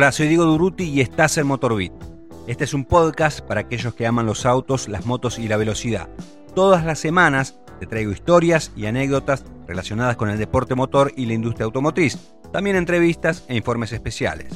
Hola, soy Diego Duruti y estás en Motorbit. Este es un podcast para aquellos que aman los autos, las motos y la velocidad. Todas las semanas te traigo historias y anécdotas relacionadas con el deporte motor y la industria automotriz. También entrevistas e informes especiales.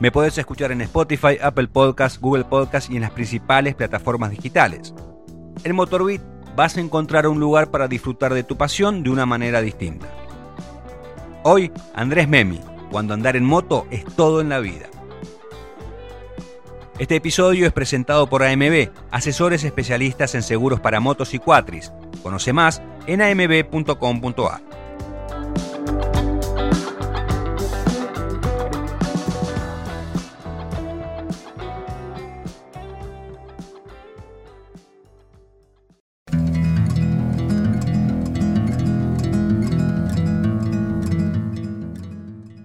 Me podés escuchar en Spotify, Apple Podcasts, Google Podcasts y en las principales plataformas digitales. En Motorbit vas a encontrar un lugar para disfrutar de tu pasión de una manera distinta. Hoy, Andrés Memi, cuando andar en moto es todo en la vida. Este episodio es presentado por AMB, asesores especialistas en seguros para motos y cuatris. Conoce más en amb.com.ar.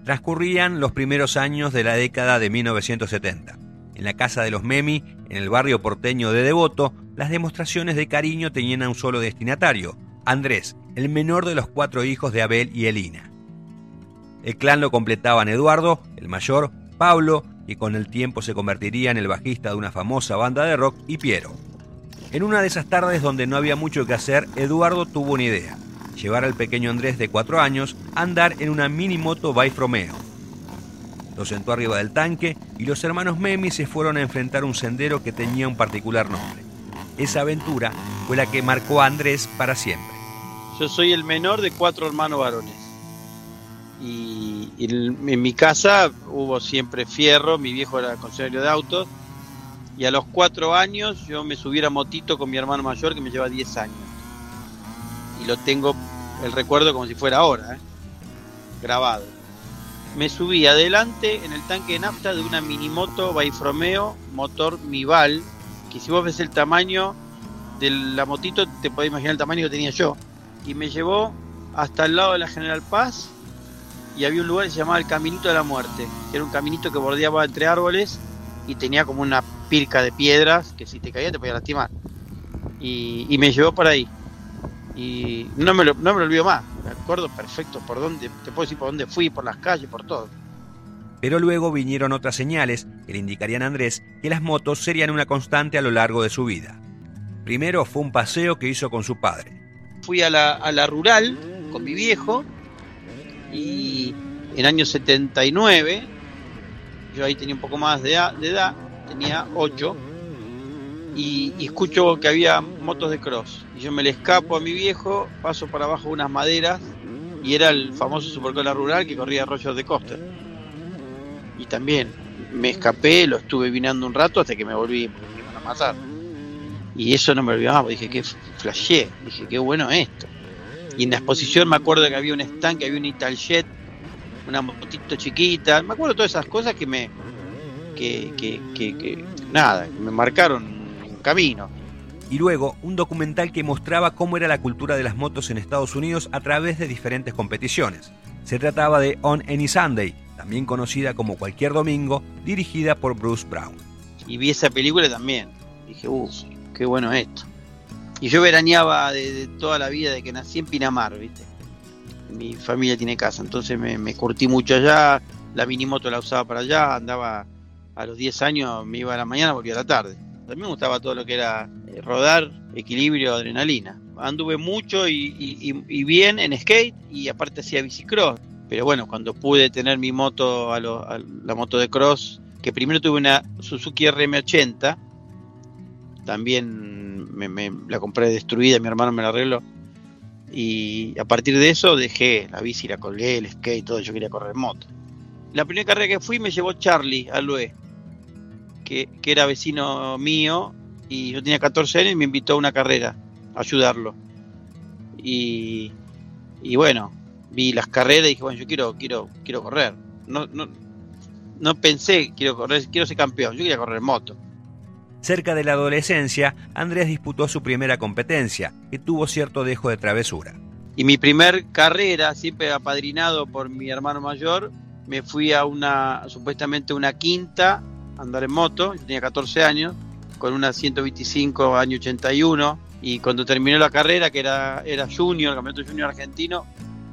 Transcurrían los primeros años de la década de 1970. En la casa de los Memi, en el barrio porteño de Devoto, las demostraciones de cariño tenían a un solo destinatario, Andrés, el menor de los cuatro hijos de Abel y Elina. El clan lo completaban Eduardo, el mayor, Pablo, y con el tiempo se convertiría en el bajista de una famosa banda de rock, y Piero. En una de esas tardes donde no había mucho que hacer, Eduardo tuvo una idea llevar al pequeño Andrés de cuatro años a andar en una mini moto Bike Romeo. Lo sentó arriba del tanque y los hermanos Memi se fueron a enfrentar un sendero que tenía un particular nombre. Esa aventura fue la que marcó a Andrés para siempre. Yo soy el menor de cuatro hermanos varones. Y, en mi casa hubo siempre fierro, mi viejo era concesionario de autos. Y a los cuatro años yo me subí a motito con mi hermano mayor que me lleva 10 años y lo tengo el recuerdo como si fuera ahora, ¿eh? grabado. Me subí adelante en el tanque de nafta de una minimoto Baifromeo motor Mival, que si vos ves el tamaño de la motito te podés imaginar el tamaño que tenía yo. Y me llevó hasta el lado de la General Paz y había un lugar que se llamaba el Caminito de la Muerte, que era un caminito que bordeaba entre árboles y tenía como una pirca de piedras que si te caía te podía lastimar. Y, y me llevó por ahí y no me lo, no me lo olvido más. Me acuerdo perfecto por dónde, te puedo decir por dónde fui, por las calles, por todo. Pero luego vinieron otras señales que le indicarían a Andrés que las motos serían una constante a lo largo de su vida. Primero fue un paseo que hizo con su padre. Fui a la, a la rural con mi viejo y en año 79, yo ahí tenía un poco más de, de edad, tenía 8, y, escucho que había motos de cross. Y yo me le escapo a mi viejo, paso para abajo unas maderas y era el famoso supercola rural que corría Arroyos de Costa. Y también me escapé, lo estuve vinando un rato hasta que me volví porque me iban a matar. Y eso no me olvidaba, dije que flashé, dije qué bueno esto. Y en la exposición me acuerdo que había un stand, que había un Italjet, una motito chiquita, me acuerdo todas esas cosas que me, que, que, que nada, que me marcaron camino. Y luego un documental que mostraba cómo era la cultura de las motos en Estados Unidos a través de diferentes competiciones. Se trataba de On Any Sunday, también conocida como Cualquier Domingo, dirigida por Bruce Brown. Y vi esa película también. Dije, uff, qué bueno esto. Y yo veraneaba de, toda la vida, de que nací en Pinamar, ¿viste? Mi familia tiene casa, entonces me, me curtí mucho allá. La minimoto la usaba para allá, andaba a los 10 años, me iba a la mañana, volvía a la tarde. A mí me gustaba todo lo que era eh, rodar, equilibrio, adrenalina. Anduve mucho y, bien en skate y aparte hacía bicicross. Pero bueno, cuando pude tener mi moto, a, la moto de cross, que primero tuve una Suzuki RM80, también me, la compré destruida, mi hermano me la arregló. Y a partir de eso dejé la bici, la colgué, el skate, todo, yo quería correr moto. La primera carrera que fui me llevó Charlie al UE que, era vecino mío y yo tenía 14 años y me invitó a una carrera a ayudarlo. Y, y bueno, vi las carreras y dije, bueno, yo quiero, quiero, quiero correr. No, no, no pensé, quiero correr, quiero ser campeón, yo quería correr moto. Cerca de la adolescencia, Andrés disputó su primera competencia, que tuvo cierto dejo de travesura. Y mi primer carrera, siempre apadrinado por mi hermano mayor, me fui a una, supuestamente una quinta andar en moto, yo tenía 14 años, con una 125 año 81, y cuando terminó la carrera, que era, era junior, el campeonato junior argentino,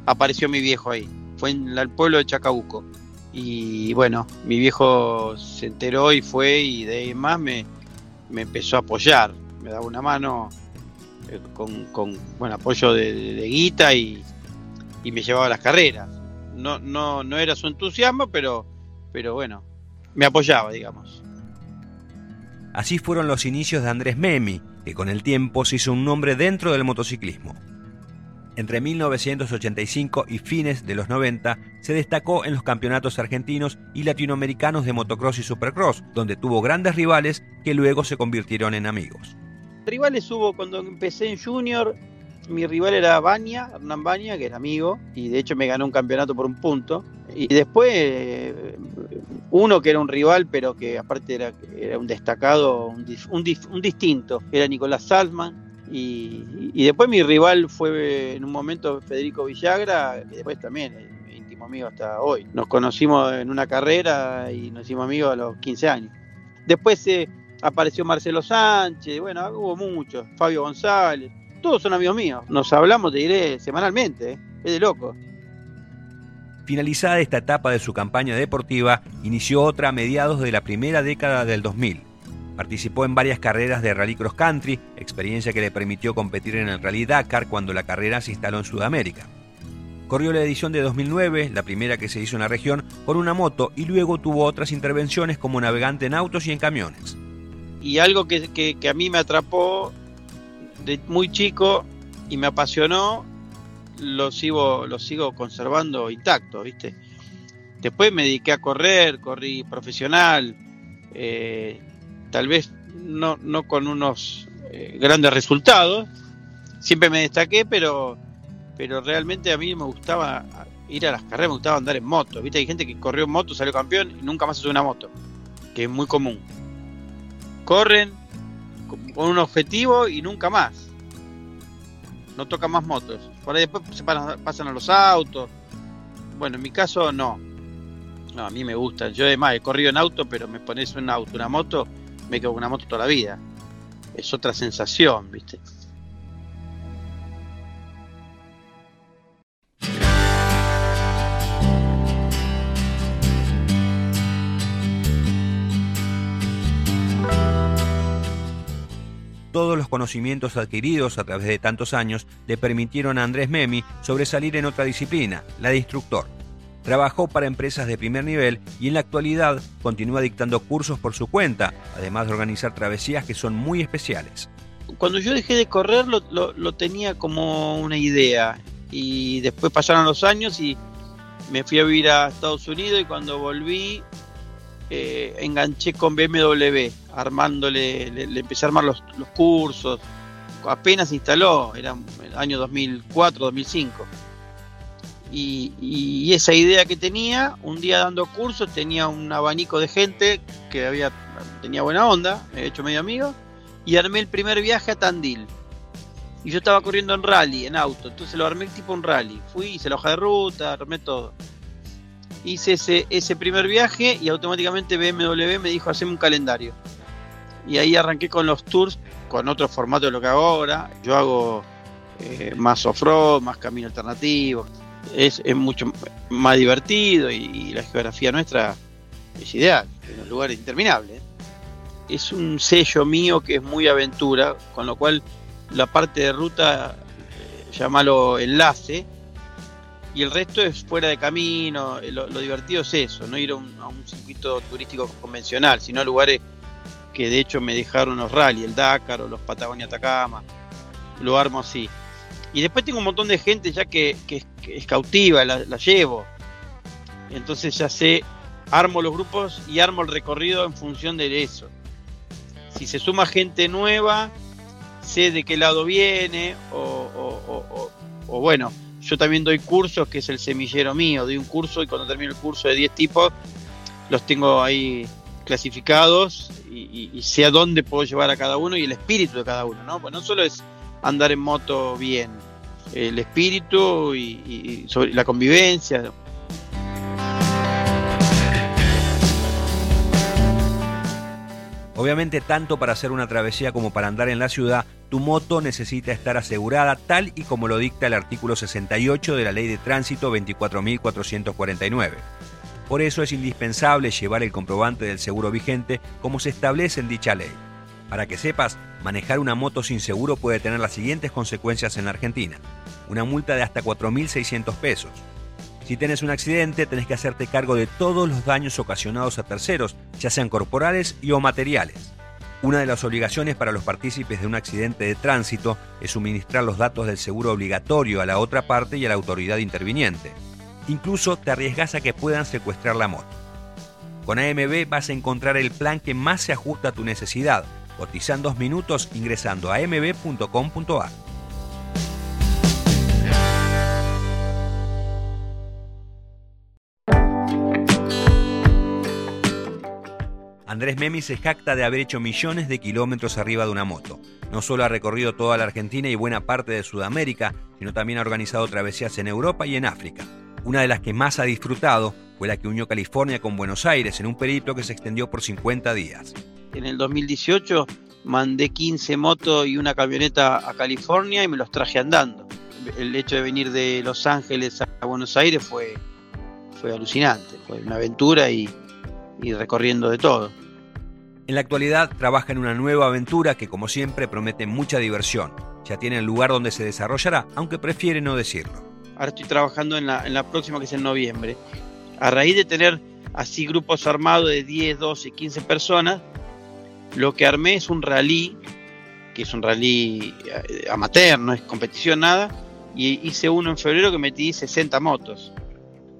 apareció mi viejo ahí, fue en el pueblo de Chacabuco. Y bueno, mi viejo se enteró y fue y de ahí más me, me empezó a apoyar. Me daba una mano eh, con, con bueno, apoyo de, guita y, y, me llevaba a las carreras. No, no, no era su entusiasmo, pero, pero bueno, me apoyaba, digamos. Así fueron los inicios de Andrés Memi, que con el tiempo se hizo un nombre dentro del motociclismo. Entre 1985 y fines de los 90 se destacó en los campeonatos argentinos y latinoamericanos de motocross y supercross, donde tuvo grandes rivales que luego se convirtieron en amigos. Rivales hubo cuando empecé en junior, mi rival era Baña, Hernán Baña, que era amigo, y de hecho me ganó un campeonato por un punto. Y después eh, uno que era un rival, pero que aparte era, era un destacado, un, distinto, era Nicolás Salzman, y, después mi rival fue en un momento Federico Villagra, que después también íntimo amigo hasta hoy. Nos conocimos en una carrera y nos hicimos amigos a los 15 años. Después eh, apareció Marcelo Sánchez, bueno, hubo muchos, Fabio González, todos son amigos míos. Nos hablamos, te diré, semanalmente, ¿eh? es de loco. Finalizada esta etapa de su campaña deportiva, inició otra a mediados de la primera década del 2000 Participó en varias carreras de rally cross country, experiencia que le permitió competir en el Rally Dakar cuando la carrera se instaló en Sudamérica. Corrió la edición de 2009, la primera que se hizo en la región, con una moto y luego tuvo otras intervenciones como navegante en autos y en camiones. Y algo que, a mí me atrapó de muy chico y me apasionó, lo sigo, lo sigo conservando intacto, ¿viste? Después me dediqué a correr, corrí profesional, eh, tal vez no, no con unos eh, grandes resultados. Siempre me destaqué, pero, pero realmente a mí me gustaba ir a las carreras, me gustaba andar en moto. ¿Viste? Hay gente que corrió en moto, salió campeón y nunca más se una moto, que es muy común. Corren con un objetivo y nunca más. No tocan más motos. Por ahí después se pasan a los autos. Bueno, en mi caso no. No, a mí me gusta. Yo además he corrido en auto, pero me pones un auto, una moto me quedo con una moto toda la vida. Es otra sensación, ¿viste? Todos los conocimientos adquiridos a través de tantos años le permitieron a Andrés Memi sobresalir en otra disciplina, la de instructor. Trabajó para empresas de primer nivel y en la actualidad continúa dictando cursos por su cuenta, además de organizar travesías que son muy especiales. Cuando yo dejé de correr lo, tenía como una idea y después pasaron los años y me fui a vivir a Estados Unidos y cuando volví eh, enganché con BMW, armándole, le, empecé a armar los, cursos, apenas instaló, era el año 2004, 2005 y, esa idea que tenía, un día dando cursos, tenía un abanico de gente que había tenía buena onda, me he hecho medio amigo, y armé el primer viaje a Tandil. Y yo estaba corriendo en rally, en auto, entonces lo armé tipo un rally. Fui, hice la hoja de ruta, armé todo. Hice ese, ese primer viaje y automáticamente BMW me dijo, haceme un calendario. Y ahí arranqué con los tours, con otro formato de lo que hago ahora. Yo hago eh, más off-road, más camino alternativo es, mucho más divertido y, la geografía nuestra es ideal, en un lugar interminable. Es un sello mío que es muy aventura, con lo cual la parte de ruta, eh, llámalo enlace, y el resto es fuera de camino. Eh, lo, divertido es eso, no ir a un, a un, circuito turístico convencional, sino a lugares que de hecho me dejaron los rally, el Dakar o los Patagonia Atacama. Lo armo así. Y después tengo un montón de gente ya que, es cautiva, la, llevo. Entonces ya sé, armo los grupos y armo el recorrido en función de eso. Si se suma gente nueva, sé de qué lado viene, o, o, bueno, yo también doy cursos, que es el semillero mío, doy un curso y cuando termino el curso de 10 tipos, los tengo ahí clasificados y, sé a dónde puedo llevar a cada uno y el espíritu de cada uno, ¿no? Pues no solo es andar en moto bien, el espíritu y, sobre la convivencia. Obviamente, tanto para hacer una travesía como para andar en la ciudad, tu moto necesita estar asegurada tal y como lo dicta el artículo 68 de la Ley de Tránsito 24.449. Por eso es indispensable llevar el comprobante del seguro vigente como se establece en dicha ley. Para que sepas, manejar una moto sin seguro puede tener las siguientes consecuencias en Argentina. Una multa de hasta 4.600 pesos. Si tienes un accidente, tenés que hacerte cargo de todos los daños ocasionados a terceros, ya sean corporales y o materiales. Una de las obligaciones para los partícipes de un accidente de tránsito es suministrar los datos del seguro obligatorio a la otra parte y a la autoridad interviniente. Incluso te arriesgas a que puedan secuestrar la moto. Con AMB vas a encontrar el plan que más se ajusta a tu necesidad, Cotizan dos minutos ingresando a mb.com.ar. Andrés Memi se jacta de haber hecho millones de kilómetros arriba de una moto. No solo ha recorrido toda la Argentina y buena parte de Sudamérica, sino también ha organizado travesías en Europa y en África. Una de las que más ha disfrutado fue la que unió California con Buenos Aires en un periplo que se extendió por 50 días en el 2018 mandé 15 motos y una camioneta a California y me los traje andando. El hecho de venir de Los Ángeles a Buenos Aires fue, fue alucinante, fue una aventura y, y recorriendo de todo. En la actualidad trabaja en una nueva aventura que como siempre promete mucha diversión. Ya tiene el lugar donde se desarrollará, aunque prefiere no decirlo. Ahora estoy trabajando en la, en la próxima que es en noviembre. A raíz de tener así grupos armados de 10, 12, 15 personas, lo que armé es un rally, que es un rally eh, amateur, no es competición nada, y hice uno en febrero que metí 60 motos.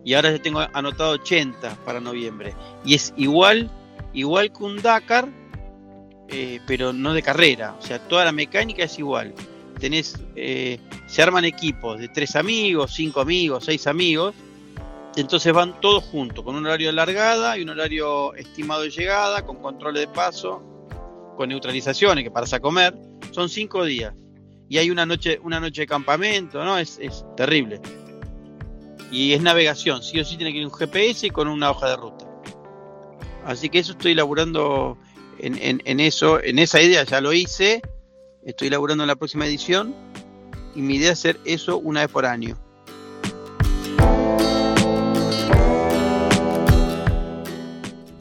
Y ahora ya tengo anotado 80 para noviembre. Y es igual, igual que un Dakar, eh, pero no de carrera. O sea, toda la mecánica es igual. Tenés, eh, se arman equipos de tres amigos, cinco amigos, seis amigos. Entonces van todos juntos, con un horario de largada y un horario estimado de llegada, con control de paso con neutralizaciones, que paras a comer, son cinco días. Y hay una noche, una noche de campamento, ¿no? Es, terrible. Y es navegación, sí o sí tiene que ir un GPS y con una hoja de ruta. Así que eso estoy laburando en, en eso, en esa idea ya lo hice, estoy laburando en la próxima edición y mi idea es hacer eso una vez por año.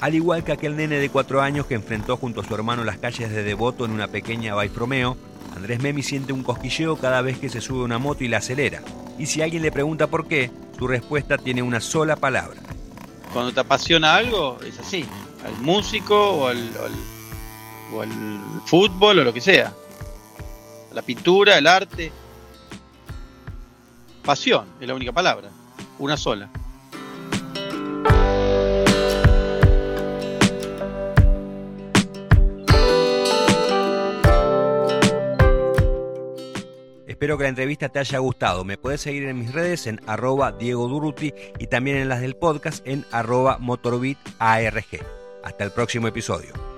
Al igual que aquel nene de cuatro años que enfrentó junto a su hermano las calles de Devoto en una pequeña Romeo, Andrés Memi siente un cosquilleo cada vez que se sube a una moto y la acelera. Y si alguien le pregunta por qué, su respuesta tiene una sola palabra. Cuando te apasiona algo, es así. Al músico o al, o al fútbol o lo que sea. La pintura, el arte. Pasión es la única palabra. Una sola. Espero que la entrevista te haya gustado. Me puedes seguir en mis redes en arroba Diego Duruti y también en las del podcast en arroba MotorbitARG. Hasta el próximo episodio.